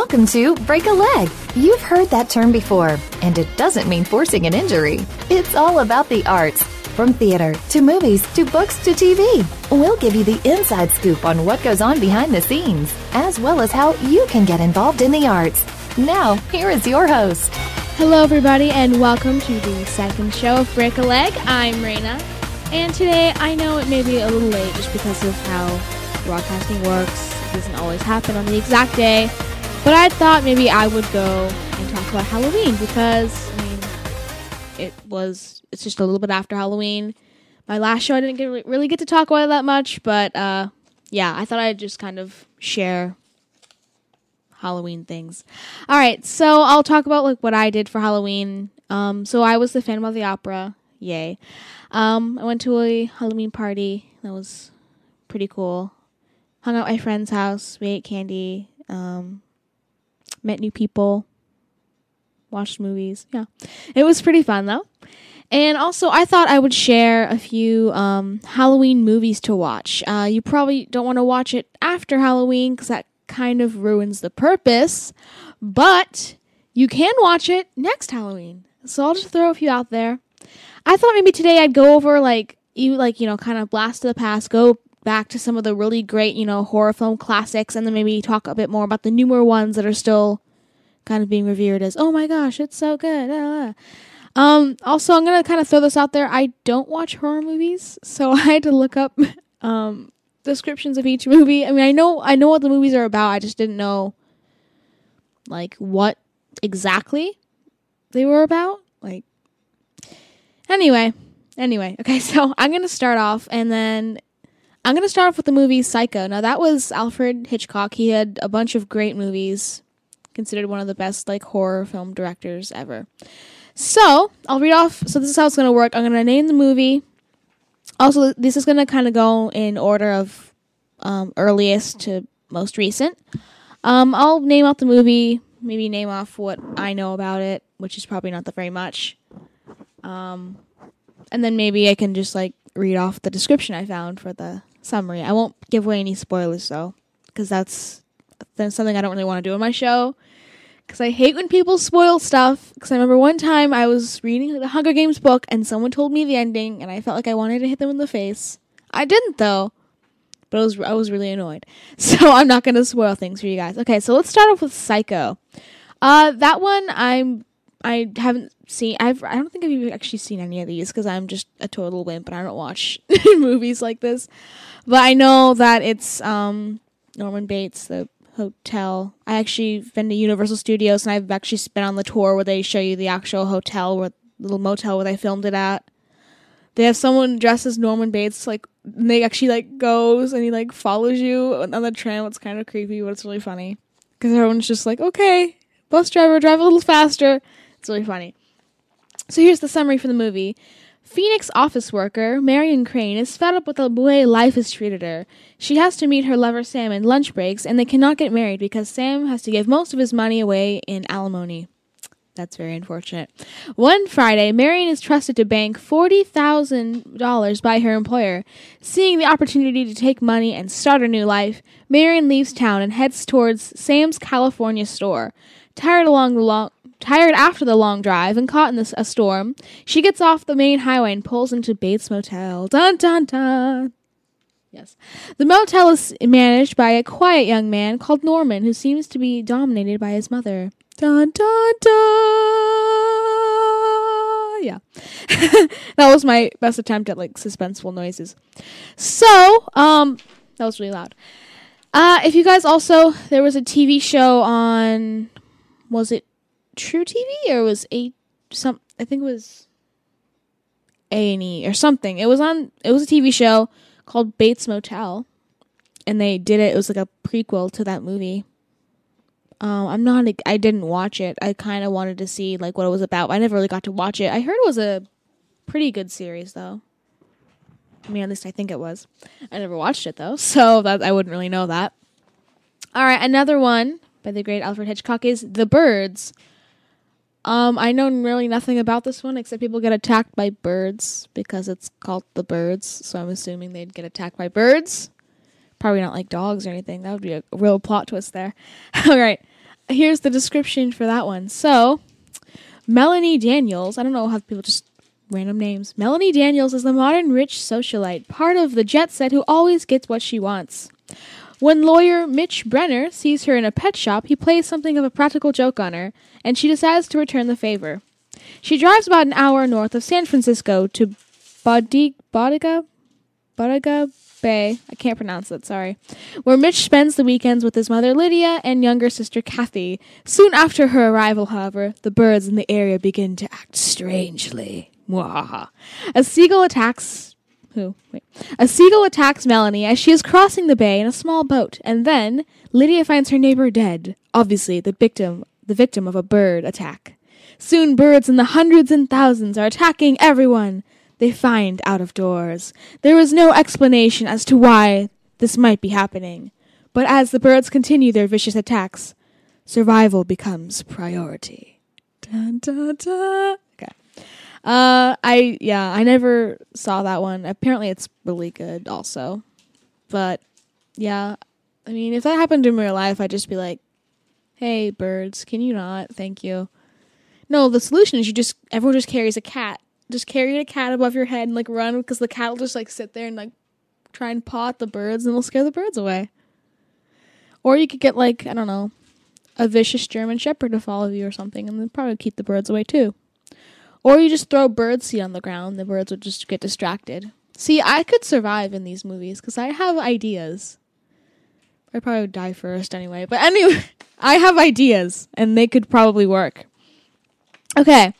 Welcome to Break a Leg. You've heard that term before, and it doesn't mean forcing an injury. It's all about the arts. From theater to movies to books to TV, we'll give you the inside scoop on what goes on behind the scenes, as well as how you can get involved in the arts. Now, here is your host. Hello, everybody, and welcome to the second show of Break a Leg. I'm Raina, and today I know it may be a little late just because of how broadcasting works. It doesn't always happen on the exact day, but I thought maybe I would go and talk about Halloween because I mean, it was it's just a little bit after Halloween. My last show I didn't get, really get to talk about it that much, but uh, yeah, I thought I'd just kind of share Halloween things. All right, so I'll talk about like what I did for Halloween. Um, so I was the Phantom of the Opera. Yay! Um, I went to a Halloween party that was pretty cool. Hung out at my friend's house. We ate candy. Um, met new people, watched movies. Yeah, it was pretty fun though. And also, I thought I would share a few um, Halloween movies to watch. Uh, you probably don't want to watch it after Halloween because that kind of ruins the purpose, but you can watch it next Halloween. So I'll just throw a few out there. I thought maybe today I'd go over like you like you know kind of blast to the past, go back to some of the really great you know horror film classics, and then maybe talk a bit more about the newer ones that are still kind of being revered as oh my gosh, it's so good. Um, also, I'm gonna kind of throw this out there. I don't watch horror movies, so I had to look up um, descriptions of each movie. I mean, I know I know what the movies are about. I just didn't know like what exactly they were about. Like, anyway, anyway. Okay, so I'm gonna start off, and then I'm gonna start off with the movie Psycho. Now that was Alfred Hitchcock. He had a bunch of great movies, considered one of the best like horror film directors ever. So I'll read off. So this is how it's gonna work. I'm gonna name the movie. Also, this is gonna kind of go in order of um, earliest to most recent. Um, I'll name out the movie. Maybe name off what I know about it, which is probably not that very much. Um, and then maybe I can just like read off the description I found for the summary. I won't give away any spoilers though, because that's that's something I don't really want to do on my show. Because I hate when people spoil stuff. Because I remember one time I was reading the Hunger Games book and someone told me the ending, and I felt like I wanted to hit them in the face. I didn't though, but I was I was really annoyed. So I'm not gonna spoil things for you guys. Okay, so let's start off with Psycho. Uh, that one I'm I haven't seen. I've I don't think I've even actually seen any of these because I'm just a total wimp and I don't watch movies like this. But I know that it's um Norman Bates, the hotel. I actually been to Universal Studios and I've actually been on the tour where they show you the actual hotel, where little motel where they filmed it at. They have someone dressed as Norman Bates, like and they actually like goes and he like follows you on the tram. It's kind of creepy, but it's really funny because everyone's just like, okay, bus driver, drive a little faster. It's really funny. So here's the summary for the movie. Phoenix office worker Marion Crane is fed up with the way life has treated her. She has to meet her lover Sam in lunch breaks, and they cannot get married because Sam has to give most of his money away in alimony. That's very unfortunate. One Friday, Marion is trusted to bank $40,000 by her employer. Seeing the opportunity to take money and start a new life, Marion leaves town and heads towards Sam's California store. Tired along the long Tired after the long drive and caught in this, a storm, she gets off the main highway and pulls into Bates Motel. Dun dun dun. Yes. The motel is managed by a quiet young man called Norman who seems to be dominated by his mother. Dun dun dun. Yeah. that was my best attempt at like suspenseful noises. So, um that was really loud. Uh if you guys also there was a TV show on was it truTV or was a some I think it was A and E or something. It was on. It was a TV show called Bates Motel, and they did it. It was like a prequel to that movie. Um, I'm not. I didn't watch it. I kind of wanted to see like what it was about. I never really got to watch it. I heard it was a pretty good series though. I mean, at least I think it was. I never watched it though, so that I wouldn't really know that. All right, another one by the great Alfred Hitchcock is The Birds. Um, I know really nothing about this one except people get attacked by birds because it's called the birds. So I'm assuming they'd get attacked by birds. Probably not like dogs or anything. That would be a real plot twist there. All right. here's the description for that one. So, Melanie Daniels, I don't know how people just random names. Melanie Daniels is the modern rich socialite, part of the jet set who always gets what she wants. When lawyer Mitch Brenner sees her in a pet shop, he plays something of a practical joke on her, and she decides to return the favor. She drives about an hour north of San Francisco to Bodiga, Bodiga Bay. I can't pronounce it, sorry. Where Mitch spends the weekends with his mother Lydia and younger sister Kathy. Soon after her arrival, however, the birds in the area begin to act strangely. Mwahaha. A seagull attacks who? Wait. A seagull attacks Melanie as she is crossing the bay in a small boat, and then Lydia finds her neighbor dead, obviously the victim the victim of a bird attack. Soon birds in the hundreds and thousands are attacking everyone they find out of doors. There is no explanation as to why this might be happening, but as the birds continue their vicious attacks, survival becomes priority. Dun, dun, dun. Uh, I yeah, I never saw that one. Apparently, it's really good, also. But yeah, I mean, if that happened in real life, I'd just be like, "Hey, birds, can you not? Thank you." No, the solution is you just everyone just carries a cat. Just carry a cat above your head and like run because the cat will just like sit there and like try and paw at the birds and it'll scare the birds away. Or you could get like I don't know, a vicious German Shepherd to follow you or something, and then probably keep the birds away too. Or you just throw bird seed on the ground, the birds would just get distracted. See, I could survive in these movies because I have ideas. I probably would die first anyway. But anyway, I have ideas and they could probably work. Okay.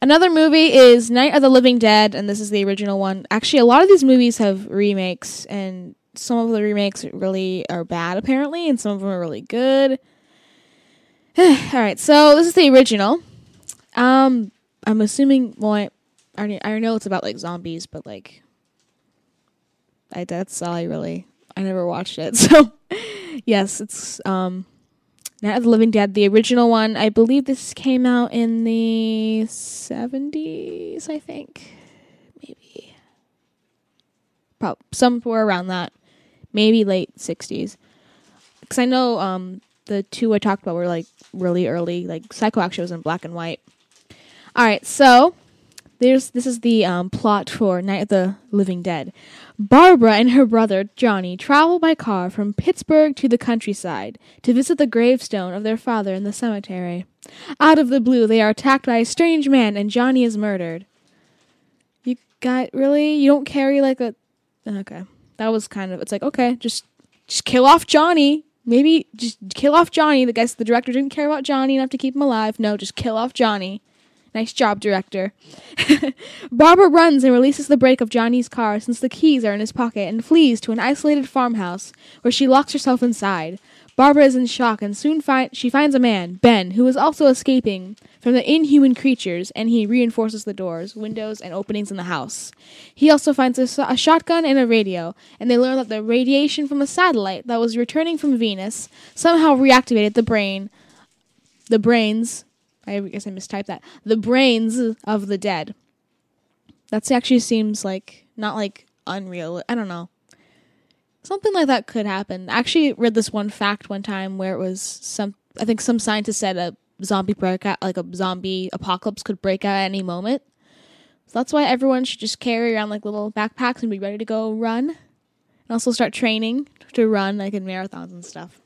Another movie is Night of the Living Dead, and this is the original one. Actually, a lot of these movies have remakes, and some of the remakes really are bad, apparently, and some of them are really good. All right, so this is the original. Um, I'm assuming. Well, I, I I know it's about like zombies, but like, I that's all I really. I never watched it, so yes, it's um, Night of the Living Dead, the original one. I believe this came out in the seventies. I think maybe, probably somewhere around that, maybe late sixties. Because I know um the two I talked about were like really early. Like Psycho actually was in black and white. All right, so there's this is the um, plot for Night of the Living Dead. Barbara and her brother Johnny travel by car from Pittsburgh to the countryside to visit the gravestone of their father in the cemetery. Out of the blue, they are attacked by a strange man, and Johnny is murdered. You got really? You don't carry like a? Okay, that was kind of. It's like okay, just just kill off Johnny. Maybe just kill off Johnny. The guys, the director didn't care about Johnny enough to keep him alive. No, just kill off Johnny. Nice job, director. Barbara runs and releases the brake of Johnny's car since the keys are in his pocket and flees to an isolated farmhouse where she locks herself inside. Barbara is in shock and soon she finds a man, Ben, who is also escaping from the inhuman creatures and he reinforces the doors, windows, and openings in the house. He also finds a, a shotgun and a radio, and they learn that the radiation from a satellite that was returning from Venus somehow reactivated the brain the brains I guess I mistyped that. The brains of the dead. That actually seems like not like unreal. I don't know. Something like that could happen. I actually read this one fact one time where it was some I think some scientist said a zombie breakout like a zombie apocalypse could break out at any moment. So that's why everyone should just carry around like little backpacks and be ready to go run. And also start training to run like in marathons and stuff.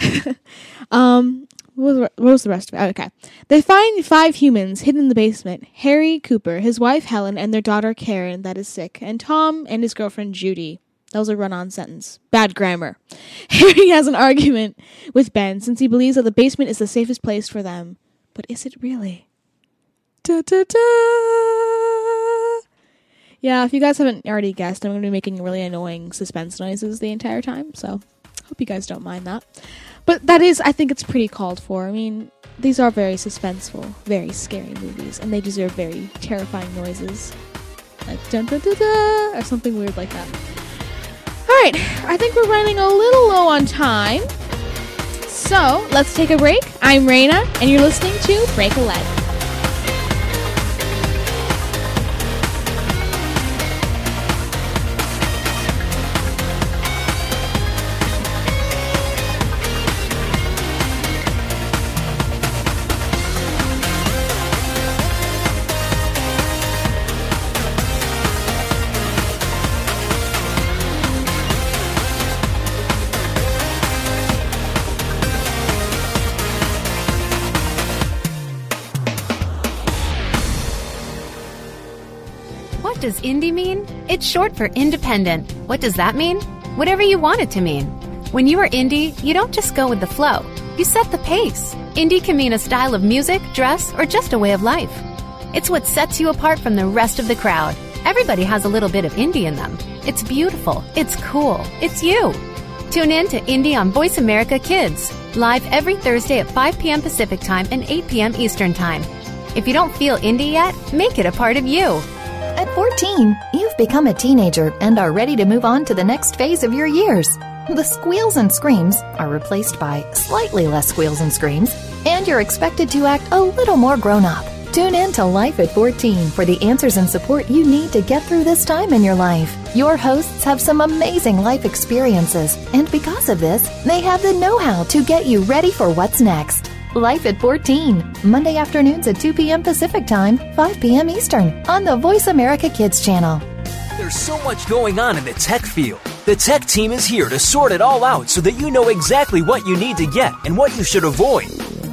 um, what was, the rest of it? Okay. They find five humans hidden in the basement Harry Cooper, his wife Helen, and their daughter Karen, that is sick, and Tom and his girlfriend Judy. That was a run on sentence. Bad grammar. Harry has an argument with Ben since he believes that the basement is the safest place for them. But is it really? Da, da, da. Yeah, if you guys haven't already guessed, I'm going to be making really annoying suspense noises the entire time, so hope you guys don't mind that. But that is, I think it's pretty called for. I mean, these are very suspenseful, very scary movies, and they deserve very terrifying noises. Like dun dun dun dun, or something weird like that. Alright, I think we're running a little low on time. So, let's take a break. I'm Raina, and you're listening to Break a Leg. Does indie mean? It's short for independent. What does that mean? Whatever you want it to mean. When you are indie, you don't just go with the flow, you set the pace. Indie can mean a style of music, dress, or just a way of life. It's what sets you apart from the rest of the crowd. Everybody has a little bit of indie in them. It's beautiful, it's cool, it's you. Tune in to Indie on Voice America Kids, live every Thursday at 5 p.m. Pacific Time and 8 p.m. Eastern Time. If you don't feel indie yet, make it a part of you. At 14, you've become a teenager and are ready to move on to the next phase of your years. The squeals and screams are replaced by slightly less squeals and screams, and you're expected to act a little more grown up. Tune in to Life at 14 for the answers and support you need to get through this time in your life. Your hosts have some amazing life experiences, and because of this, they have the know how to get you ready for what's next. Life at 14, Monday afternoons at 2 p.m. Pacific Time, 5 p.m. Eastern, on the Voice America Kids channel. There's so much going on in the tech field. The tech team is here to sort it all out so that you know exactly what you need to get and what you should avoid.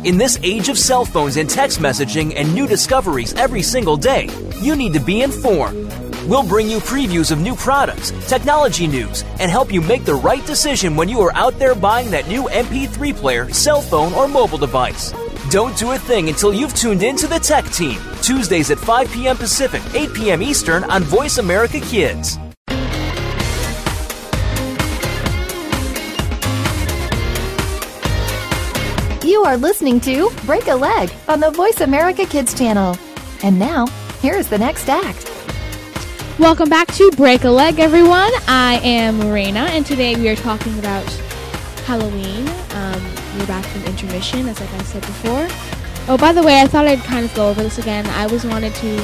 In this age of cell phones and text messaging and new discoveries every single day, you need to be informed. We'll bring you previews of new products, technology news, and help you make the right decision when you are out there buying that new MP3 player, cell phone, or mobile device. Don't do a thing until you've tuned in to the Tech Team, Tuesdays at 5 p.m. Pacific, 8 p.m. Eastern on Voice America Kids. You are listening to Break a Leg on the Voice America Kids channel. And now, here's the next act. Welcome back to Break a Leg, everyone. I am Raina, and today we are talking about Halloween. Um, we're back from intermission, as like I said before. Oh, by the way, I thought I'd kind of go over this again. I was wanted to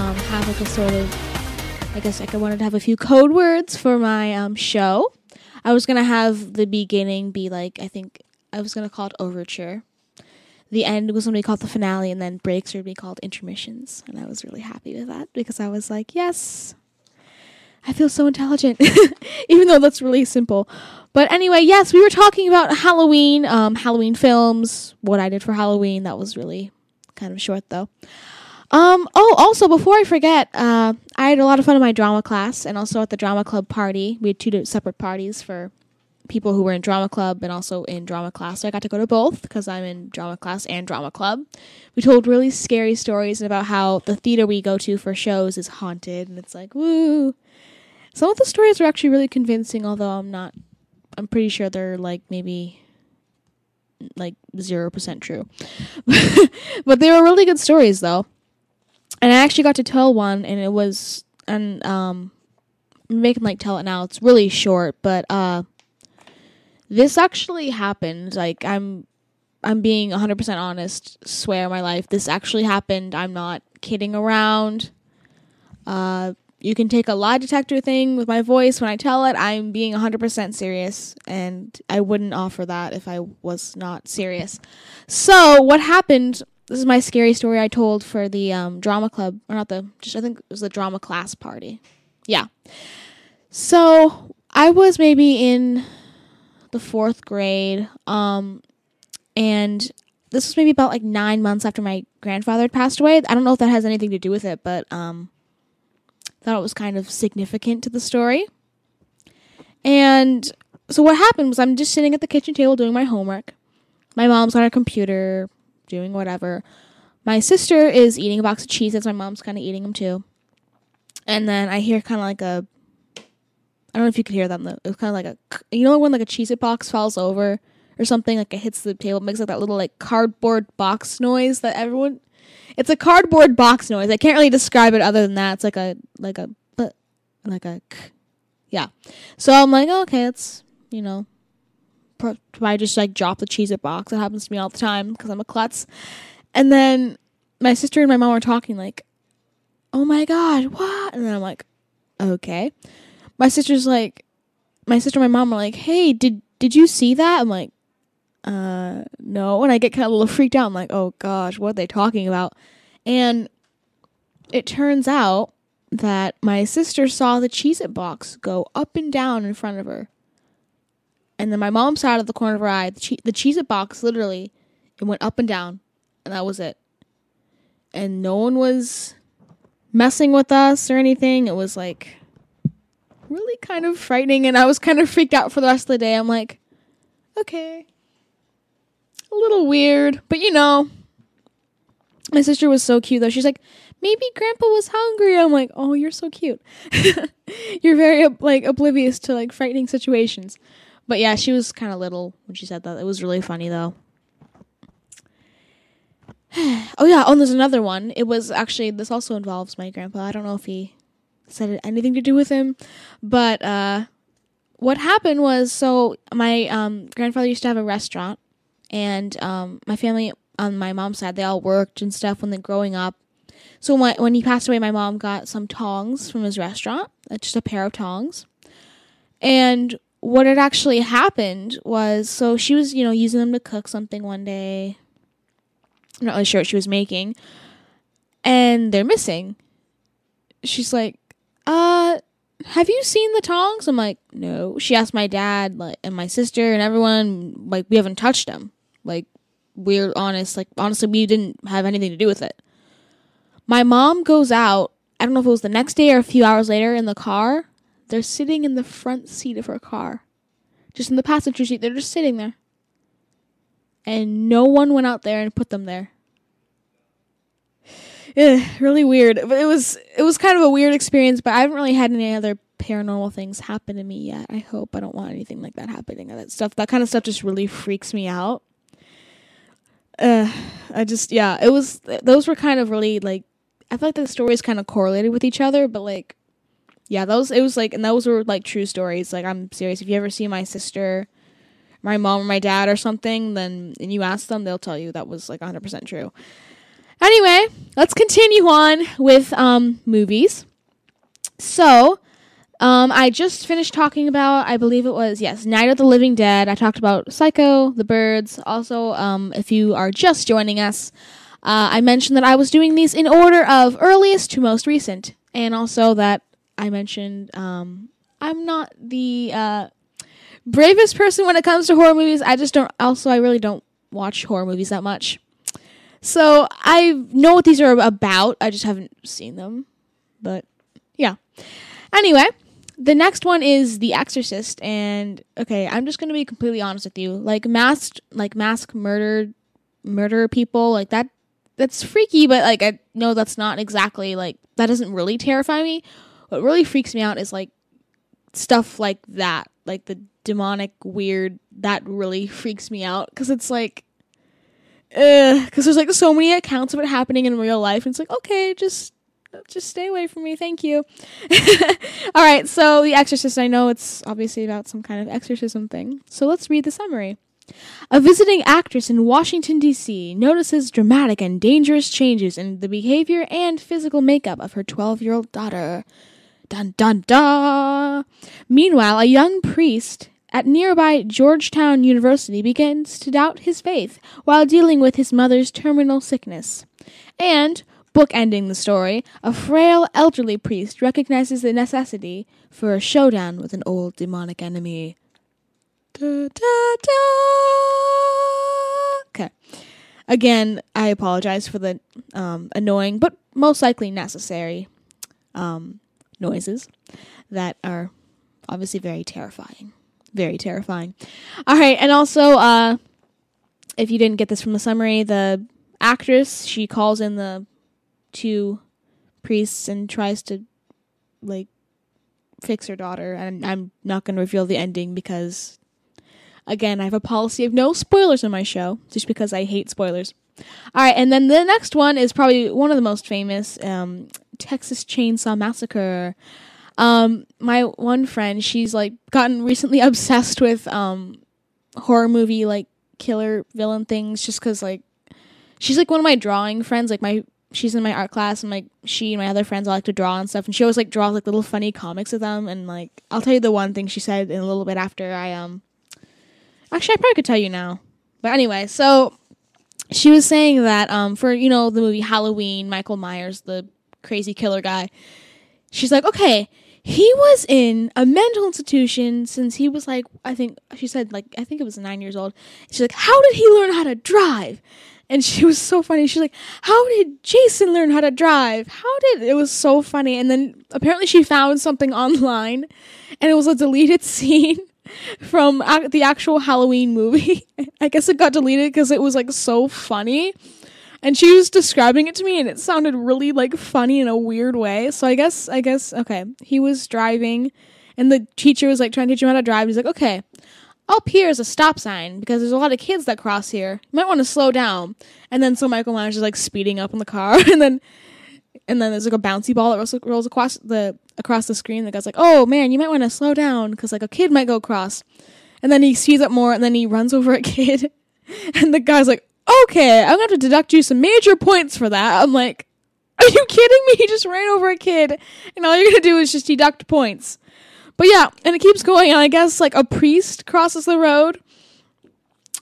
um, have like a sort of, I guess like I wanted to have a few code words for my um, show. I was gonna have the beginning be like I think I was gonna call it overture. The end was gonna be called the finale, and then breaks would be called intermissions. And I was really happy with that because I was like, yes, I feel so intelligent, even though that's really simple. But anyway, yes, we were talking about Halloween, um, Halloween films, what I did for Halloween. That was really kind of short, though. Um, oh, also, before I forget, uh, I had a lot of fun in my drama class and also at the drama club party. We had two separate parties for people who were in drama club and also in drama class. So I got to go to both because I'm in drama class and drama club. We told really scary stories about how the theater we go to for shows is haunted, and it's like, woo. Some of the stories are actually really convincing, although I'm not, I'm pretty sure they're like maybe like 0% true. but they were really good stories, though. And I actually got to tell one, and it was, and um, making like tell it now. It's really short, but uh, this actually happened. Like I'm, I'm being 100% honest. Swear my life, this actually happened. I'm not kidding around. Uh, you can take a lie detector thing with my voice when I tell it. I'm being 100% serious, and I wouldn't offer that if I was not serious. So, what happened? This is my scary story I told for the um, drama club, or not the, just I think it was the drama class party. Yeah. So, I was maybe in the fourth grade, um, and this was maybe about like nine months after my grandfather had passed away. I don't know if that has anything to do with it, but um, thought it was kind of significant to the story. And so what happened was I'm just sitting at the kitchen table doing my homework. My mom's on her computer doing whatever. My sister is eating a box of Cheez-Its. My mom's kind of eating them too. And then I hear kind of like a I don't know if you could hear that. It was kind of like a you know when like a Cheez-It box falls over or something like it hits the table, it makes like that little like cardboard box noise that everyone it's a cardboard box noise. I can't really describe it other than that. It's like a like a like a yeah. So I'm like, oh, okay, it's you know, I just like drop the Cheez-It box. It happens to me all the time because I'm a klutz. And then my sister and my mom were talking like, oh my god, what? And then I'm like, okay. My sister's like, my sister and my mom are like, hey, did did you see that? I'm like, uh, no. And I get kind of a little freaked out. I'm like, oh gosh, what are they talking about? And it turns out that my sister saw the Cheez It box go up and down in front of her. And then my mom saw out of the corner of her eye the, che- the Cheez It box literally it went up and down, and that was it. And no one was messing with us or anything. It was like really kind of frightening and I was kind of freaked out for the rest of the day. I'm like, okay. A little weird, but you know. My sister was so cute though. She's like, maybe grandpa was hungry. I'm like, "Oh, you're so cute." you're very like oblivious to like frightening situations. But yeah, she was kind of little when she said that. It was really funny though. oh yeah, oh, there's another one. It was actually this also involves my grandpa. I don't know if he said anything to do with him, but uh, what happened was so my um, grandfather used to have a restaurant, and um, my family on my mom's side they all worked and stuff when they growing up. So when when he passed away, my mom got some tongs from his restaurant, uh, just a pair of tongs, and what had actually happened was so she was you know using them to cook something one day. I'm not really sure what she was making, and they're missing. She's like, uh, have you seen the tongs? I'm like, no. She asked my dad, like, and my sister and everyone, like, we haven't touched them. Like, we're honest. Like, honestly, we didn't have anything to do with it. My mom goes out. I don't know if it was the next day or a few hours later in the car. They're sitting in the front seat of her car, just in the passenger seat. They're just sitting there, and no one went out there and put them there yeah, really weird. But it was it was kind of a weird experience. But I haven't really had any other paranormal things happen to me yet. I hope I don't want anything like that happening. That stuff, that kind of stuff, just really freaks me out. Uh, I just yeah, it was those were kind of really like I feel like the stories kind of correlated with each other, but like yeah, those it was like and those were like true stories. Like I'm serious. If you ever see my sister, my mom or my dad or something, then and you ask them, they'll tell you that was like 100% true. Anyway, let's continue on with um, movies. So, um, I just finished talking about, I believe it was, yes, Night of the Living Dead. I talked about Psycho, The Birds. Also, um, if you are just joining us, uh, I mentioned that I was doing these in order of earliest to most recent. And also that I mentioned um, I'm not the uh, bravest person when it comes to horror movies. I just don't, also, I really don't watch horror movies that much. So I know what these are about. I just haven't seen them. But yeah. Anyway, the next one is The Exorcist and okay, I'm just to be completely honest with you. Like masked like mask murder murder people like that that's freaky, but like I know that's not exactly like that doesn't really terrify me. What really freaks me out is like stuff like that, like the demonic weird that really freaks me out cuz it's like eh, because there's like so many accounts of it happening in real life and it's like okay just just stay away from me thank you all right so the exorcist i know it's obviously about some kind of exorcism thing so let's read the summary a visiting actress in Washington, D.C. notices dramatic and dangerous changes in the behavior and physical makeup of her 12 year old daughter. Dun dun dun! Meanwhile, a young priest at nearby Georgetown University begins to doubt his faith while dealing with his mother's terminal sickness. And, bookending the story, a frail elderly priest recognizes the necessity for a showdown with an old demonic enemy. Da, da, da. Okay. Again, I apologize for the um, annoying but most likely necessary um, noises that are obviously very terrifying very terrifying. All right, and also, uh, if you didn't get this from the summary, the actress she calls in the two priests and tries to like fix her daughter. And I'm not going to reveal the ending because, again, I have a policy of no spoilers on my show, just because I hate spoilers. All right, and then the next one is probably one of the most famous um, Texas Chainsaw Massacre. Um, my one friend, she's like gotten recently obsessed with um horror movie like killer villain things just because like she's like one of my drawing friends like my she's in my art class and like she and my other friends all like to draw and stuff and she always like draws like little funny comics of them and like i'll tell you the one thing she said in a little bit after i um actually i probably could tell you now but anyway so she was saying that um for you know the movie halloween michael myers the crazy killer guy she's like okay he was in a mental institution since he was like I think she said like I think it was nine years old. She's like, how did he learn how to drive? And she was so funny. She's like, "How did Jason learn how to drive? How did?" It was so funny. And then apparently she found something online, and it was a deleted scene from the actual Halloween movie. I guess it got deleted because it was like so funny. And she was describing it to me and it sounded really like funny in a weird way. So I guess I guess okay. He was driving and the teacher was like trying to teach him how to drive. He's like, "Okay, up here is a stop sign because there's a lot of kids that cross here. You might want to slow down." And then so Michael Myers is like speeding up in the car and then and then there's like a bouncy ball that rolls, across the across the screen. The guy's like, "Oh man, you might want to slow down because like a kid might go across." And then he speeds up more, and then he runs over a kid, and the guy's like, "Okay, I'm gonna have to deduct you some major points for that." I'm like, "Are you kidding me? He just ran over a kid, and all you're gonna do is just deduct points." But yeah, and it keeps going, and I guess like a priest crosses the road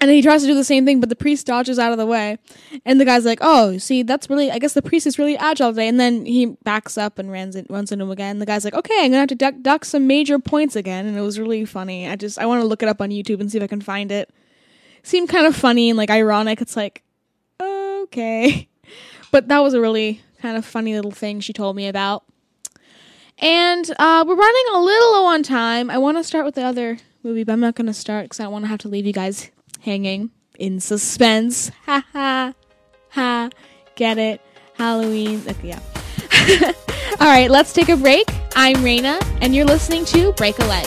and he tries to do the same thing, but the priest dodges out of the way. And the guy's like, "Oh, see, that's really. I guess the priest is really agile today." And then he backs up and runs in, runs into him again. The guy's like, "Okay, I'm gonna have to duck, duck some major points again." And it was really funny. I just I want to look it up on YouTube and see if I can find it. Seemed kind of funny and like ironic. It's like, okay, but that was a really kind of funny little thing she told me about. And uh, we're running a little low on time. I want to start with the other movie, but I'm not going to start because I don't want to have to leave you guys hanging in suspense. Ha ha ha. Get it? Halloween. Okay, yeah. All right, let's take a break. I'm Raina, and you're listening to Break a Leg.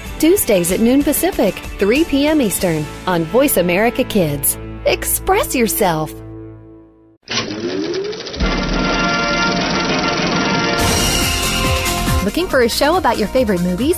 Tuesdays at noon Pacific, 3 p.m. Eastern on Voice America Kids. Express yourself. Looking for a show about your favorite movies,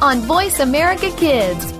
on Voice America Kids.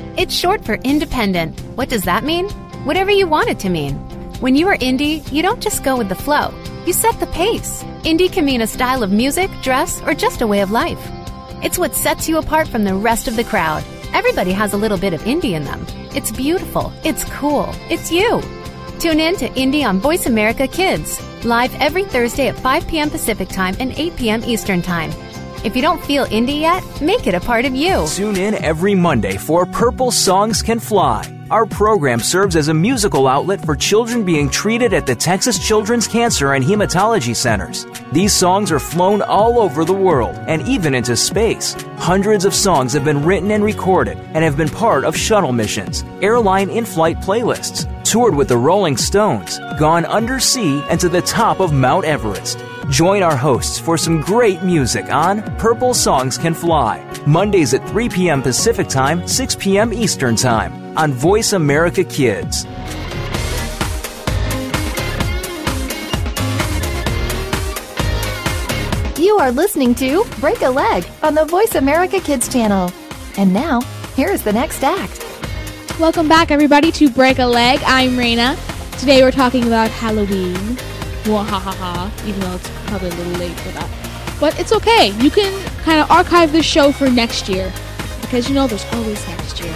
It's short for independent. What does that mean? Whatever you want it to mean. When you are indie, you don't just go with the flow, you set the pace. Indie can mean a style of music, dress, or just a way of life. It's what sets you apart from the rest of the crowd. Everybody has a little bit of indie in them. It's beautiful, it's cool, it's you. Tune in to Indie on Voice America Kids, live every Thursday at 5 p.m. Pacific Time and 8 p.m. Eastern Time. If you don't feel indie yet, make it a part of you. Tune in every Monday for Purple Songs Can Fly. Our program serves as a musical outlet for children being treated at the Texas Children's Cancer and Hematology Centers. These songs are flown all over the world and even into space. Hundreds of songs have been written and recorded and have been part of shuttle missions, airline in flight playlists, toured with the Rolling Stones, gone undersea and to the top of Mount Everest. Join our hosts for some great music on Purple Songs Can Fly, Mondays at 3 p.m. Pacific Time, 6 p.m. Eastern Time on Voice America Kids. You are listening to Break a Leg on the Voice America Kids channel. And now, here is the next act. Welcome back, everybody, to Break a Leg. I'm Raina. Today we're talking about Halloween. Wahahaha, even though it's probably a little late for that. But it's okay. You can kind of archive this show for next year because you know there's always next year.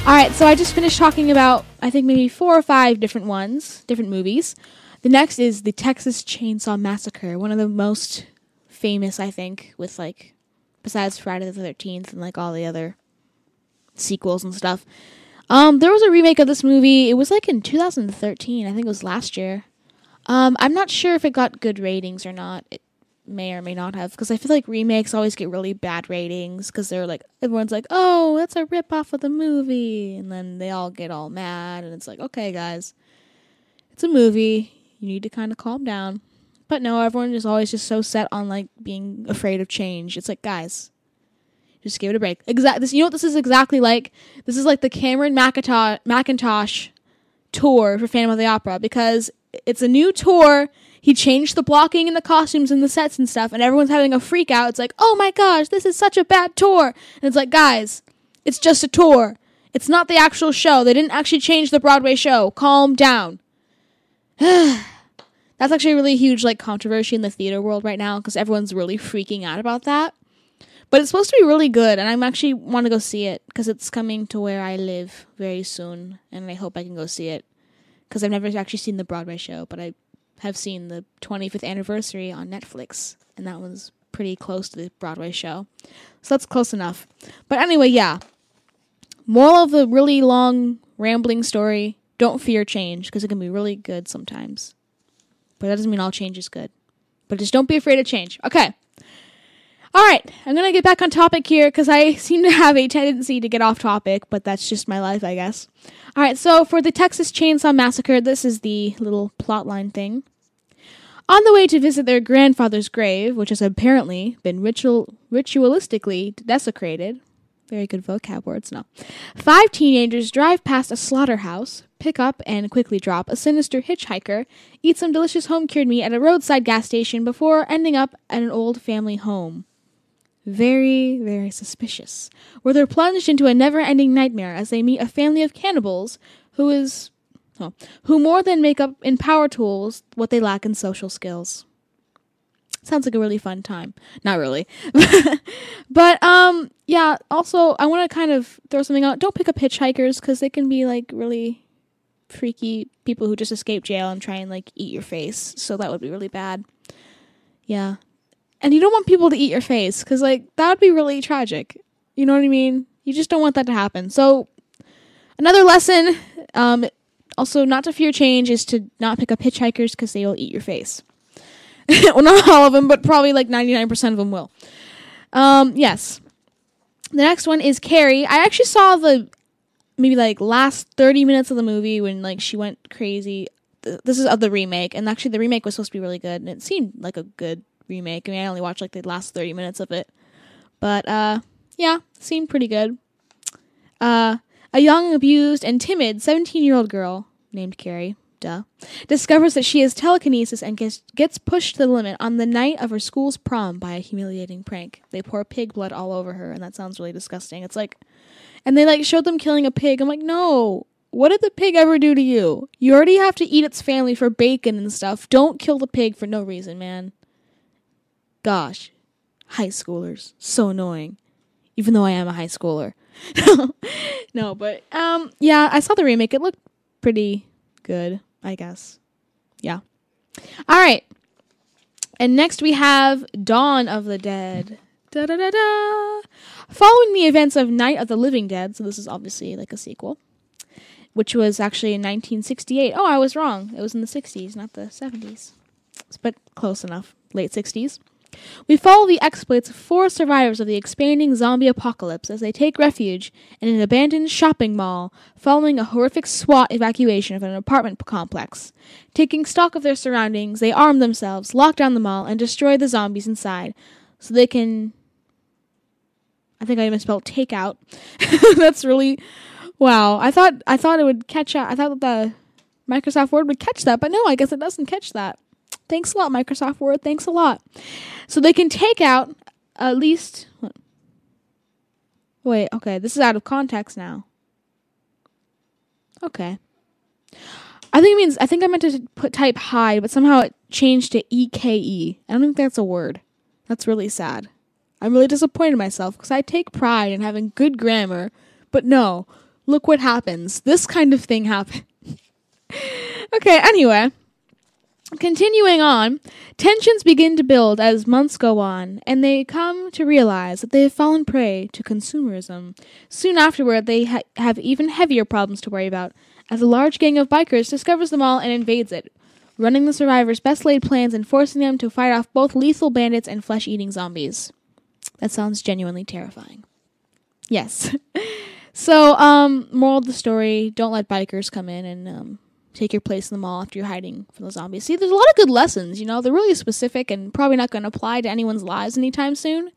All right, so I just finished talking about, I think, maybe four or five different ones, different movies. The next is the Texas Chainsaw Massacre, one of the most famous, I think, with like, besides Friday the 13th and like all the other sequels and stuff. Um, there was a remake of this movie. It was like in 2013. I think it was last year. Um, I'm not sure if it got good ratings or not. It may or may not have because I feel like remakes always get really bad ratings because they're like everyone's like, "Oh, that's a rip off of the movie," and then they all get all mad, and it's like, "Okay, guys, it's a movie. You need to kind of calm down." But no, everyone is always just so set on like being afraid of change. It's like, guys, just give it a break. Exact. This, you know what this is exactly like? This is like the Cameron Mackintosh, Mackintosh tour for Phantom of the Opera because it's a new tour. He changed the blocking and the costumes and the sets and stuff, and everyone's having a freak out. It's like, oh my gosh, this is such a bad tour. And it's like, guys, it's just a tour. It's not the actual show. They didn't actually change the Broadway show. Calm down. That's actually a really huge like controversy in the theater world right now because everyone's really freaking out about that. But it's supposed to be really good, and I'm actually want to go see it because it's coming to where I live very soon, and I hope I can go see it because I've never actually seen the Broadway show, but I have seen the 25th anniversary on Netflix, and that was pretty close to the Broadway show, so that's close enough. But anyway, yeah. Moral of the really long rambling story: Don't fear change because it can be really good sometimes, but that doesn't mean all change is good. But just don't be afraid of change. Okay. All right, I'm to get back on topic here because I seem to have a tendency to get off topic, but that's just my life, I guess. All right, so for the Texas Chainsaw Massacre, this is the little plotline thing. On the way to visit their grandfather's grave, which has apparently been ritual ritualistically desecrated, very good vocab words, no. Five teenagers drive past a slaughterhouse, pick up and quickly drop a sinister hitchhiker, eat some delicious home cured meat at a roadside gas station before ending up at an old family home very, very suspicious, where they're plunged into a never ending nightmare as they meet a family of cannibals who is oh, who more than make up in power tools what they lack in social skills. Sounds like a really fun time. Not really. but um yeah, also I want to kind of throw something out. Don't pick up hitchhikers cuz they can be like really freaky people who just escape jail and try and like eat your face. So that would be really bad. Yeah, and you don't want people to eat your face because like that would be really tragic. You know what i mean? You just don't want that to happen. So another lesson um, also not to fear change is to not pick up hitchhikers because they will eat your face. Well not all of them but probably like 99% of them will. Um, yes. The next one is carrie. I actually saw the maybe like last 30 minutes of the movie when like she went crazy. This is of the remake, and actually the remake was supposed to be really good, and it seemed like a good remake. I mean, I only watched like the last 30 minutes of it, but uh, yeah, seemed pretty good. Uh, a young, abused, and timid 17 year old girl named Carrie, duh, discovers that she has telekinesis and gets, gets pushed to the limit on the night of her school's prom by a humiliating prank. They pour pig blood all over her, and that sounds really disgusting. It's like, and they like showed them killing a pig. I'm like, no. What did the pig ever do to you? You already have to eat its family for bacon and stuff. Don't kill the pig for no reason, man. Gosh, high schoolers, so annoying. Even though I am a high schooler. no, but um yeah, I saw the remake. It looked pretty good, I guess. Yeah. All right. And next we have Dawn of the Dead. Da da da. Following the events of Night of the Living Dead, so this is obviously like a sequel, which was actually in 1968. Oh, I was wrong. It was in the 60s, not the 70s. But close enough. Late 60s. We follow the exploits of four survivors of the expanding zombie apocalypse as they take refuge in an abandoned shopping mall following a horrific SWAT evacuation of an apartment complex. Taking stock of their surroundings, they arm themselves, lock down the mall, and destroy the zombies inside so they can. I think I misspelled take out. That's really. Wow. I thought I thought it would catch up. I thought that the Microsoft Word would catch that, but no, I guess it doesn't catch that. Thanks a lot, Microsoft Word. Thanks a lot. So they can take out at least. Wait, okay, this is out of context now. Okay. I think it means I think I meant to put type hide, but somehow it changed to EKE. I don't think that's a word. That's really sad. I'm really disappointed in myself because I take pride in having good grammar, but no, look what happens. This kind of thing happens. okay, anyway. Continuing on, tensions begin to build as months go on, and they come to realize that they have fallen prey to consumerism. Soon afterward, they ha- have even heavier problems to worry about, as a large gang of bikers discovers the mall and invades it, running the survivors' best laid plans and forcing them to fight off both lethal bandits and flesh eating zombies. That sounds genuinely terrifying. Yes. so, um, moral of the story don't let bikers come in and, um, take your place in the mall after you're hiding from the zombies. See, there's a lot of good lessons, you know, they're really specific and probably not going to apply to anyone's lives anytime soon.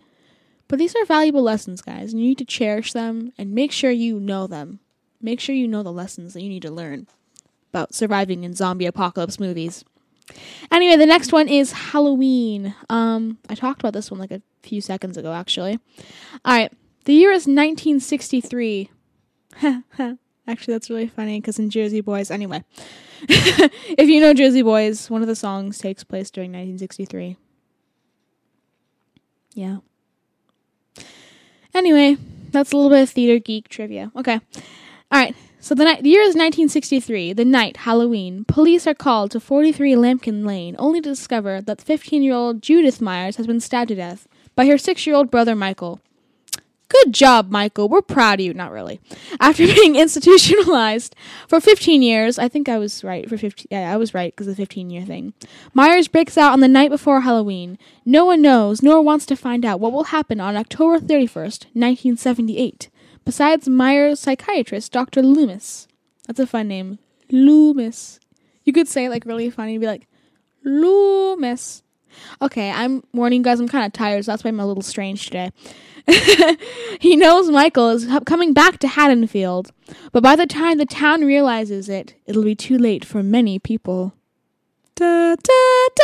But these are valuable lessons, guys, and you need to cherish them and make sure you know them. Make sure you know the lessons that you need to learn about surviving in zombie apocalypse movies. Anyway, the next one is Halloween. Um, I talked about this one like a few seconds ago, actually. All right, the year is 1963. Actually, that's really funny because in Jersey Boys, anyway, if you know Jersey Boys, one of the songs takes place during 1963. Yeah. Anyway, that's a little bit of theater geek trivia. Okay. All right. So the, the year is 1963. The night, Halloween. Police are called to 43 Lampkin Lane, only to discover that 15-year-old Judith Myers has been stabbed to death by her six-year-old brother Michael. Good job, Michael. We're proud of you. Not really. After being institutionalized for 15 years, I think I was right for 15. Yeah, I was right because of the 15 year thing. Myers breaks out on the night before Halloween. No one knows nor wants to find out what will happen on October 31st, 1978. Besides Myers' psychiatrist, Dr. Loomis. That's a fun name. Loomis. You could say it like really funny and be like, Loomis. Okay, I'm warning you guys, I'm kind of tired, so that's why I'm a little strange today. he knows Michael is coming back to Haddonfield, but by the time the town realizes it, it'll be too late for many people. Da da da!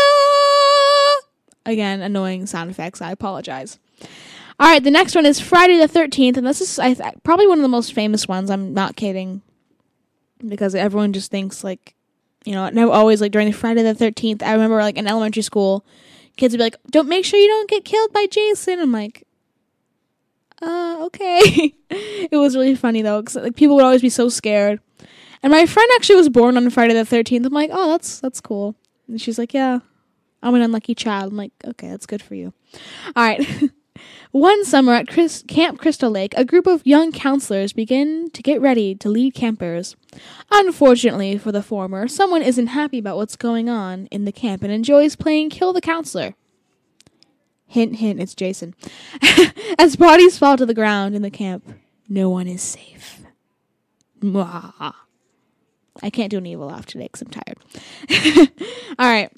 Again, annoying sound effects. I apologize. All right, the next one is Friday the 13th, and this is I th- probably one of the most famous ones. I'm not kidding. Because everyone just thinks, like, you know, and always, like, during the Friday the 13th, I remember, like, in elementary school, kids would be like, don't make sure you don't get killed by Jason. I'm like, uh, okay. it was really funny though, because like people would always be so scared. And my friend actually was born on Friday the thirteenth. I'm like, oh, that's that's cool. And she's like, yeah, I'm an unlucky child. I'm like, okay, that's good for you. All right. One summer at Chris- Camp Crystal Lake, a group of young counselors begin to get ready to lead campers. Unfortunately for the former, someone isn't happy about what's going on in the camp and enjoys playing kill the counselor. Hint, hint, it's Jason. As bodies fall to the ground in the camp, no one is safe. Mwah. I can't do an evil laugh today because I'm tired. All right.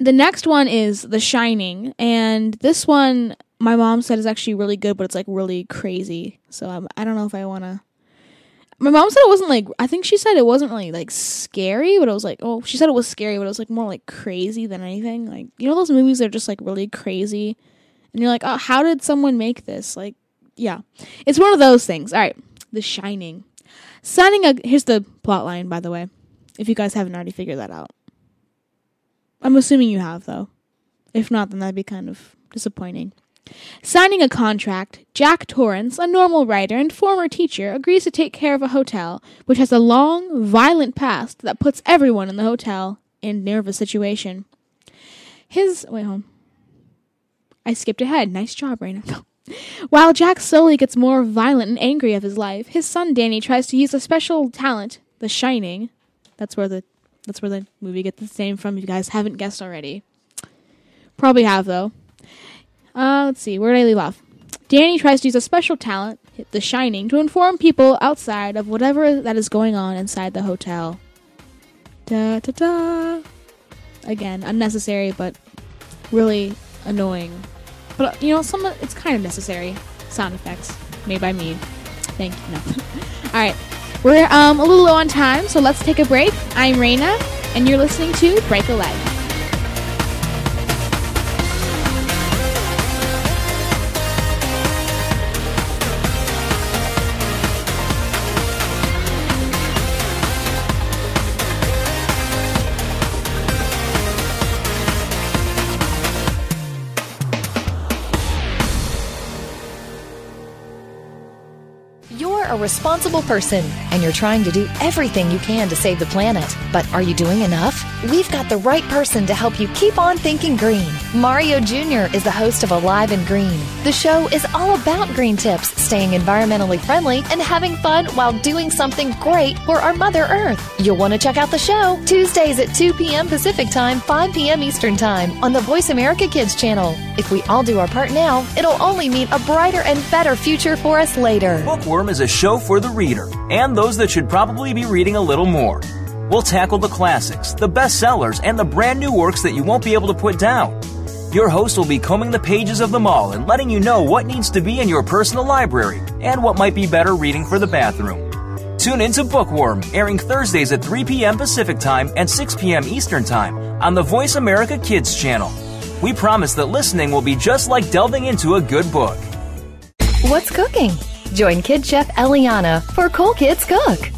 The next one is The Shining, and this one my mom said is actually really good, but it's like really crazy. So um, I don't know if I want to. My mom said it wasn't like I think she said it wasn't really like scary, but it was like oh she said it was scary, but it was like more like crazy than anything. Like you know those movies that are just like really crazy, and you're like oh how did someone make this? Like yeah, it's one of those things. All right, The Shining, signing a here's the plot line by the way, if you guys haven't already figured that out. I'm assuming you have though. If not, then that'd be kind of disappointing. Signing a contract, Jack Torrance, a normal writer and former teacher, agrees to take care of a hotel which has a long, violent past that puts everyone in the hotel in nervous situation. His wait, home. I skipped ahead. Nice job, Raina. While Jack slowly gets more violent and angry of his life, his son Danny tries to use a special talent, The Shining. That's where the that's where the movie gets the name from. If you guys haven't guessed already, probably have though. Uh, let's see, where did I leave off? Danny tries to use a special talent, The Shining, to inform people outside of whatever that is going on inside the hotel. Da da da. Again, unnecessary, but really annoying. But uh, you know, some it's kind of necessary. Sound effects made by me. Thank you. No. All right, we're um a little low on time, so let's take a break. I'm Raina, and you're listening to Break a Leg. Responsible person and you're trying to do everything you can to save the planet. But are you doing enough? We've got the right person to help you keep on thinking green. Mario Jr. is the host of Alive and Green. The show is all about green tips, staying environmentally friendly, and having fun while doing something great for our Mother Earth. You'll want to check out the show Tuesdays at 2 p.m. Pacific Time, 5 p.m. Eastern Time on the Voice America Kids channel. If we all do our part now, it'll only mean a brighter and better future for us later. Bookworm is a show for the reader and those that should probably be reading a little more. We'll tackle the classics, the bestsellers, and the brand new works that you won't be able to put down. Your host will be combing the pages of them all and letting you know what needs to be in your personal library and what might be better reading for the bathroom. Tune into Bookworm, airing Thursdays at 3 p.m. Pacific Time and 6 p.m. Eastern Time on the Voice America Kids channel. We promise that listening will be just like delving into a good book. What's cooking? Join Kid Chef Eliana for Cool Kids Cook.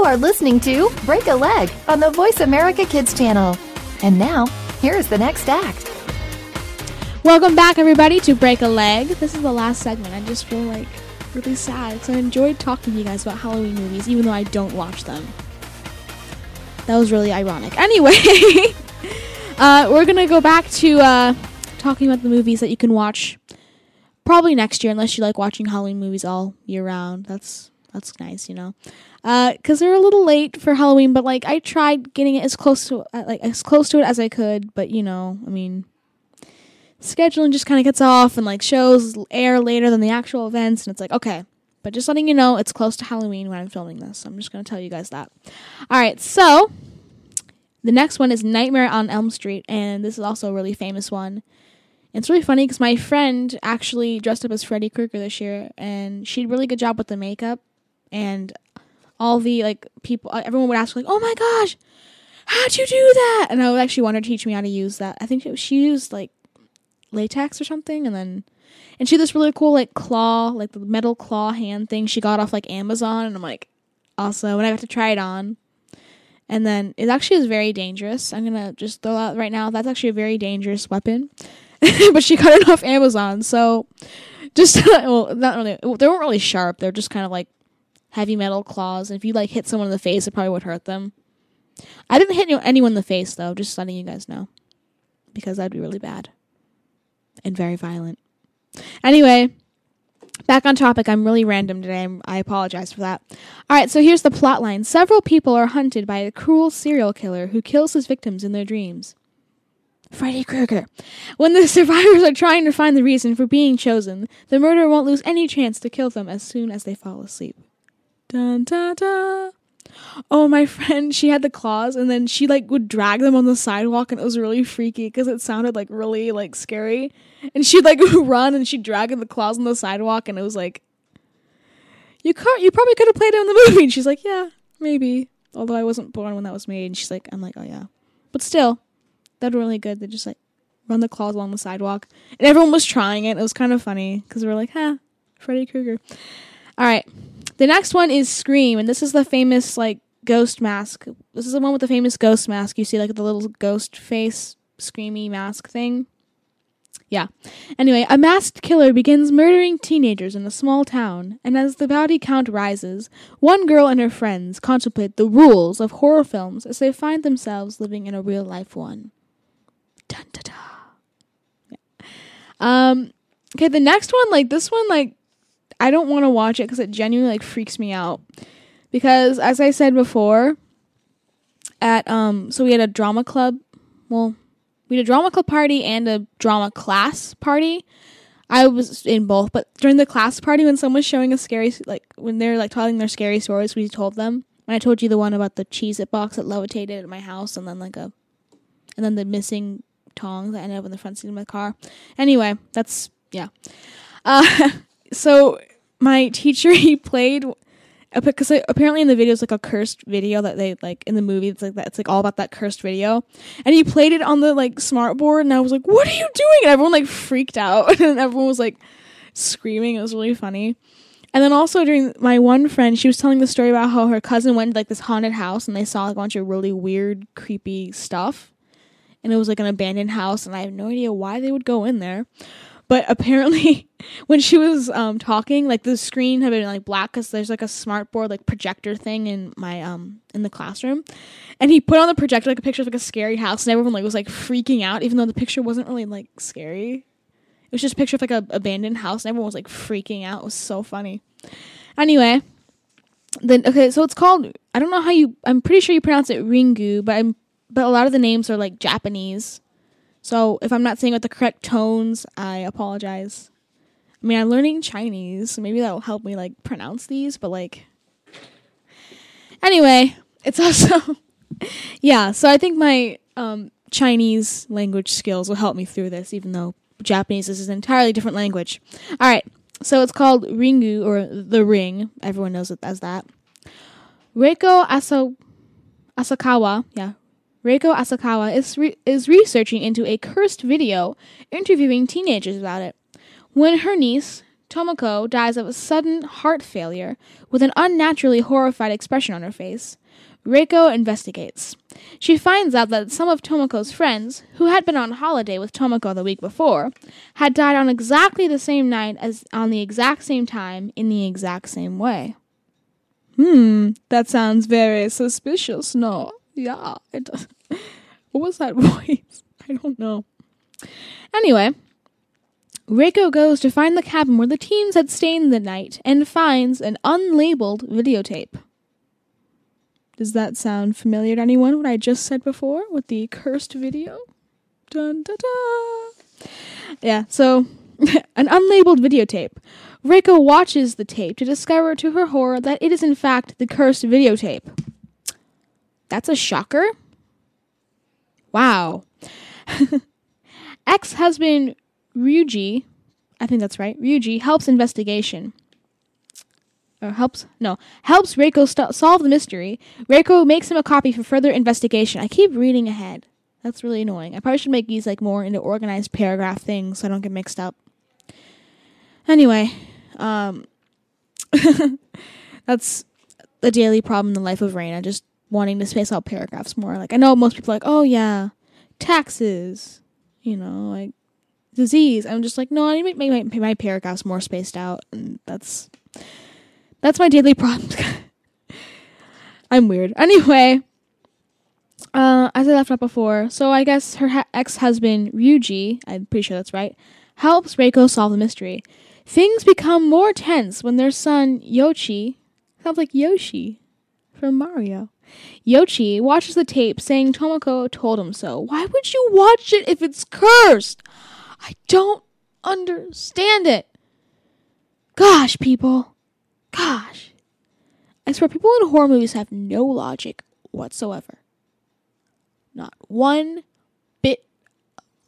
You are listening to Break a Leg on the Voice America Kids channel. And now, here is the next act. Welcome back, everybody, to Break a Leg. This is the last segment. I just feel like really sad So I enjoyed talking to you guys about Halloween movies, even though I don't watch them. That was really ironic. Anyway, uh, we're gonna go back to uh, talking about the movies that you can watch probably next year, unless you like watching Halloween movies all year round. That's that's nice, you know, because they're a little late for Halloween. But like, I tried getting it as close to uh, like as close to it as I could. But you know, I mean, scheduling just kind of gets off, and like shows air later than the actual events, and it's like okay. But just letting you know, it's close to Halloween when I'm filming this. I'm just gonna tell you guys that. All right, so the next one is Nightmare on Elm Street, and this is also a really famous one. It's really funny because my friend actually dressed up as Freddy Krueger this year, and she did a really good job with the makeup, and all the like people, uh, everyone would ask like, "Oh my gosh, how'd you do that?" And I would actually want her to teach me how to use that. I think she used like latex or something, and then and she had this really cool like claw, like the metal claw hand thing she got off like Amazon, and I'm like, also, and I got to try it on. And then it actually is very dangerous. I'm gonna just throw out right now. That's actually a very dangerous weapon. but she got it off Amazon, so just well, not really. They weren't really sharp. They're just kind of like heavy metal claws. And if you like hit someone in the face, it probably would hurt them. I didn't hit anyone in the face though. Just letting you guys know, because that'd be really bad and very violent. Anyway, back on topic. I'm really random today. I apologize for that. All right, so here's the plot line. Several people are hunted by a cruel serial killer who kills his victims in their dreams. Freddy Krueger. When the survivors are trying to find the reason for being chosen, the murderer won't lose any chance to kill them as soon as they fall asleep. Dun da da. Oh, my friend, she had the claws, and then she like would drag them on the sidewalk, and it was really freaky because it sounded like really like scary. And she'd like run, and she'd drag the claws on the sidewalk, and it was like, you can't, you probably could have played it in the movie. And she's like, yeah, maybe. Although I wasn't born when that was made. And she's like, I'm like, oh yeah, but still, that was really good. They just like run the claws along the sidewalk, and everyone was trying it. It was kind of funny because we were like, huh, Freddy Krueger. All right. The next one is Scream, and this is the famous like ghost mask. This is the one with the famous ghost mask. You see like the little ghost face screamy mask thing. Yeah. Anyway, a masked killer begins murdering teenagers in a small town, and as the body count rises, one girl and her friends contemplate the rules of horror films as they find themselves living in a real life one. Dun da da. Yeah. Um. Okay, the next one, like this one, like I don't want to watch it because it genuinely like freaks me out. Because as I said before, at um, so we had a drama club. Well, we had a drama club party and a drama class party. I was in both, but during the class party, when someone's showing a scary, like when they're like telling their scary stories, we told them. When I told you the one about the Cheez-It box that levitated at my house, and then like a, and then the missing tongs that ended up in the front seat of my car. Anyway, that's yeah. Uh, so my teacher he played because apparently in the video it's like a cursed video that they like in the movie it's like that it's like all about that cursed video. And he played it on the like smart board and i was like what are you doing? And everyone like freaked out and everyone was like screaming. It was really funny. And then also during my one friend she was telling the story about how her cousin went to like this haunted house and they saw like, a bunch of really weird creepy stuff. And it was like an abandoned house and i have no idea why they would go in there but apparently, when she was um, talking, like the screen had been like black because there's like a smart board like projector thing in my um in the classroom, and he put on the projector like a picture of like a scary house, and everyone like was like freaking out, even though the picture wasn't really like scary. It was just a picture of like a abandoned house, and everyone was like freaking out. It was so funny. Anyway, then okay, so it's called. I don't know how you. I'm pretty sure you pronounce it Ringu, but I'm. But a lot of the names are like Japanese. So if I'm not saying with the correct tones, I apologize. I mean, I'm learning Chinese, so maybe that'll help me like pronounce these, but like Anyway, it's also yeah, so I think my um Chinese language skills will help me through this even though Japanese is an entirely different language. All right. So it's called Ringu or the Ring. Everyone knows it as that. Reiko Aso Asakawa, yeah, Reiko Asakawa is, re- is researching into a cursed video, interviewing teenagers about it. When her niece, Tomoko, dies of a sudden heart failure with an unnaturally horrified expression on her face, Reiko investigates. She finds out that some of Tomoko's friends, who had been on holiday with Tomoko the week before, had died on exactly the same night as on the exact same time in the exact same way. Hmm, that sounds very suspicious, no? Yeah, it does. what was that voice? I don't know. Anyway, Reiko goes to find the cabin where the teens had stayed the night and finds an unlabeled videotape. Does that sound familiar to anyone? What I just said before with the cursed video? Dun da da. Yeah, so an unlabeled videotape. Reiko watches the tape to discover to her horror that it is in fact the cursed videotape. That's a shocker. Wow. Ex husband Ryuji, I think that's right, Ryuji helps investigation. Or helps, no, helps Reiko st- solve the mystery. Reiko makes him a copy for further investigation. I keep reading ahead. That's really annoying. I probably should make these like more into organized paragraph things so I don't get mixed up. Anyway, um, that's the daily problem in the life of Raina. Just wanting to space out paragraphs more. Like I know most people are like, oh yeah, taxes, you know, like disease. I'm just like, no, I need to make my, my paragraphs more spaced out, and that's that's my daily problem. I'm weird. Anyway, uh, as I left off before, so I guess her ha- ex-husband Ryuji, I'm pretty sure that's right, helps Reiko solve the mystery. Things become more tense when their son Yoshi, sounds like Yoshi from Mario. Yoshi watches the tape saying Tomoko told him so. Why would you watch it if it's cursed? I don't understand it. Gosh, people. Gosh. I swear, people in horror movies have no logic whatsoever. Not one bit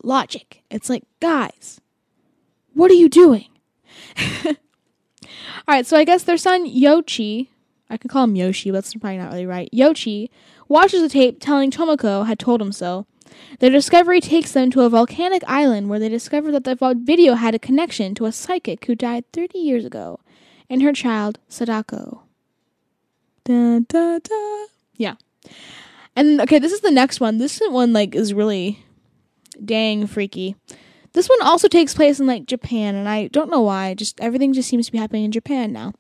logic. It's like, guys, what are you doing? All right, so I guess their son Yoshi, I can call him Yoshi, but that's probably not really right. Yoshi watches the tape telling Tomoko had told him so. Their discovery takes them to a volcanic island where they discover that the video had a connection to a psychic who died 30 years ago and her child, Sadako. Da, da, da. Yeah. And okay, this is the next one. This one like is really dang freaky. This one also takes place in like Japan, and I don't know why. Just everything just seems to be happening in Japan now.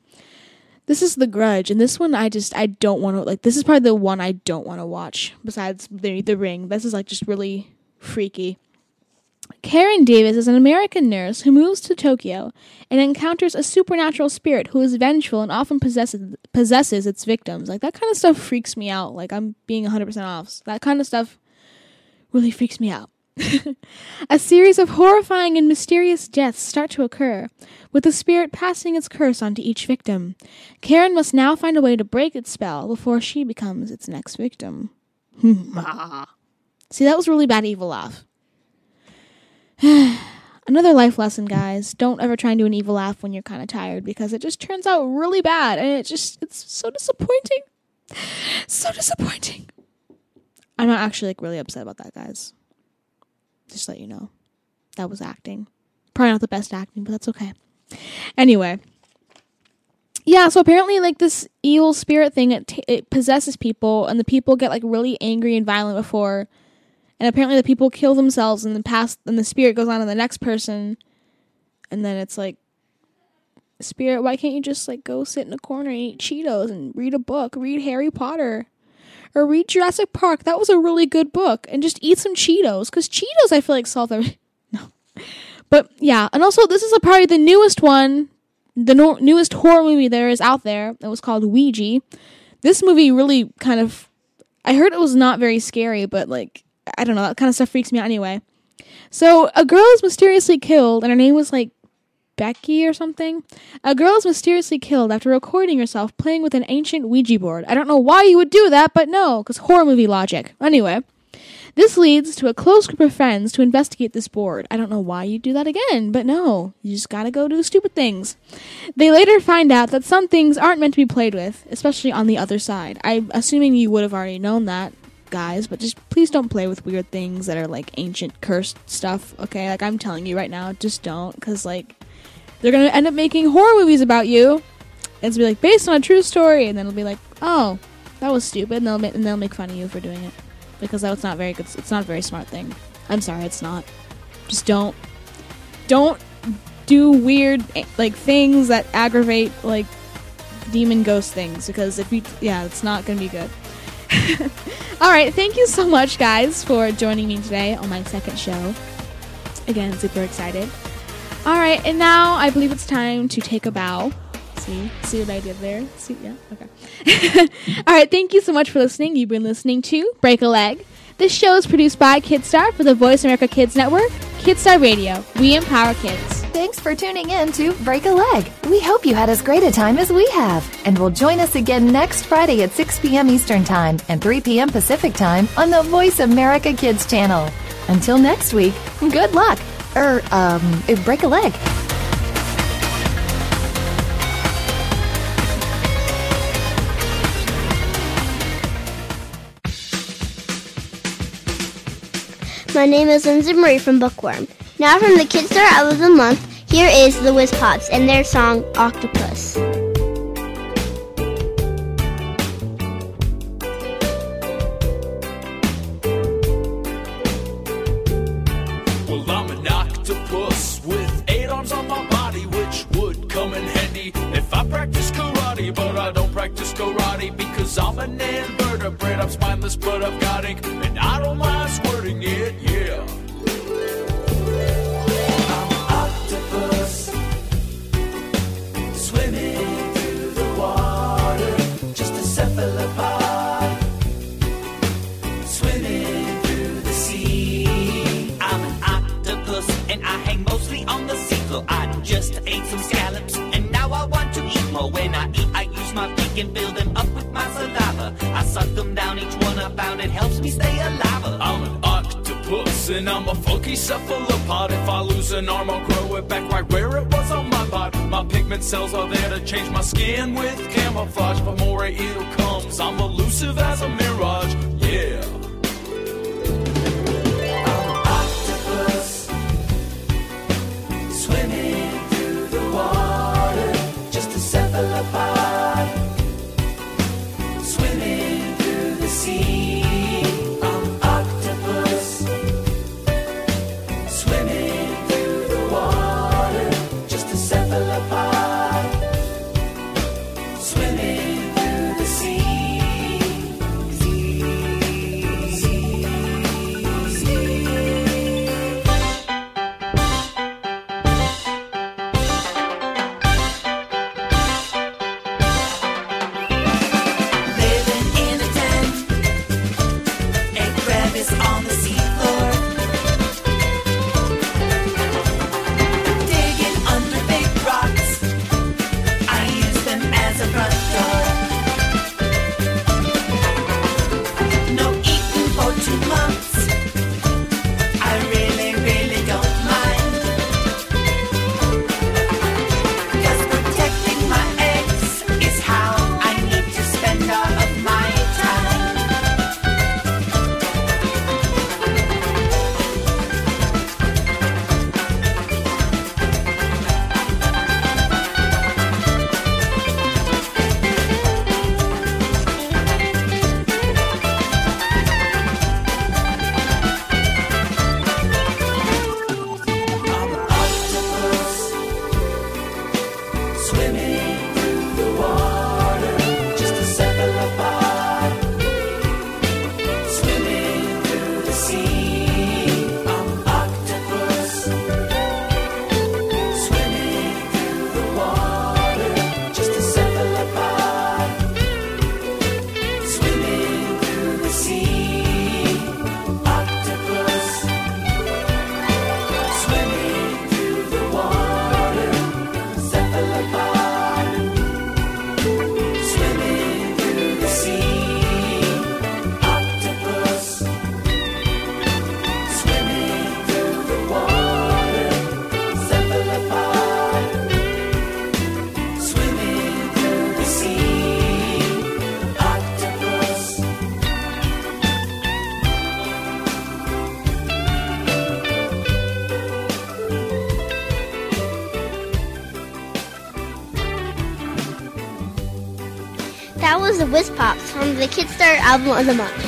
This is The Grudge, and this one I just I don't want to like. This is probably the one I don't want to watch. Besides the The Ring, this is like just really freaky. Karen Davis is an American nurse who moves to Tokyo and encounters a supernatural spirit who is vengeful and often possesses possesses its victims. Like that kind of stuff freaks me out. Like I'm being 100% off. That kind of stuff really freaks me out. A series of horrifying and mysterious deaths start to occur, with the spirit passing its curse onto each victim. Karen must now find a way to break its spell before she becomes its next victim. See, that was really bad evil laugh. Another life lesson, guys. Don't ever try and do an evil laugh when you're kind of tired because it just turns out really bad and it just it's so disappointing. So disappointing. I'm not actually like really upset about that, guys. Just let you know. That was acting. Probably not the best acting, but that's okay. Anyway. Yeah, so apparently like this evil spirit thing it, t- it possesses people and the people get like really angry and violent before and apparently the people kill themselves and the past and the spirit goes on to the next person and then it's like spirit why can't you just like go sit in a corner and eat cheetos and read a book read harry potter or read jurassic park. That was a really good book. And just eat some cheetos because cheetos i feel like solve everything no. But yeah. And also this is a, probably the newest one. The no- newest horror movie there is out there. It was called ouija. This movie really kind of i heard it was not very scary but like I don't know, that kind of stuff freaks me out anyway. So, a girl is mysteriously killed, and her name was like Becky or something. A girl is mysteriously killed after recording herself playing with an ancient Ouija board. I don't know why you would do that, but no, because horror movie logic. Anyway, this leads to a close group of friends to investigate this board. I don't know why you do that again, but no, you just gotta go do stupid things. They later find out that some things aren't meant to be played with, especially on the other side. I'm assuming you would have already known that guys, but just please don't play with weird things that are like ancient cursed stuff, okay? Like I'm telling you right now, just don't cuz like they're to end up making horror movies about you. And it's be like based on a true story and then it'll be like, "Oh, that was stupid." And they'll ma- and they'll make fun of you for doing it because that's not very good. It's not a very smart thing. I'm sorry, it's not. Just don't don't do weird eh, like things that aggravate like demon ghost things because if you yeah, it's not to be good. All right, thank you so much, guys, for joining me today on my second show. Again, super excited. All right, and now I believe it's time to take a bow. See, see what I did there? See, yeah, okay. All right, thank you so much for listening. You've been listening to Break a Leg. This show is produced by Kidstar for the Voice America Kids Network. Kidstar Radio, we empower kids. Thanks for tuning in to Break a Leg. We hope you had as great a time as we have. And will join us again next Friday at 6 p.m. Eastern Time and 3 p.m. Pacific Time on the Voice America Kids channel. Until next week, good luck. Er, um, break a leg. My name is Lindsay Marie from Bookworm. Now from the Kidstar of the Month, here is the Whiz Pops and their song octopus I practice karate, but I don't practice karate because I'm an invertebrate. I'm spineless, but I've got ink, and I don't mind squirting it, yeah. Beak fill them up with my saliva. I suck them down, each one I found it helps me stay alive. I'm an octopus and I'm a funky cephalopod. If I lose an arm, I'll grow it back right where it was on my body. My pigment cells are there to change my skin with camouflage. But more it comes, I'm elusive as a mirage. Yeah. The Kidstar album of the month.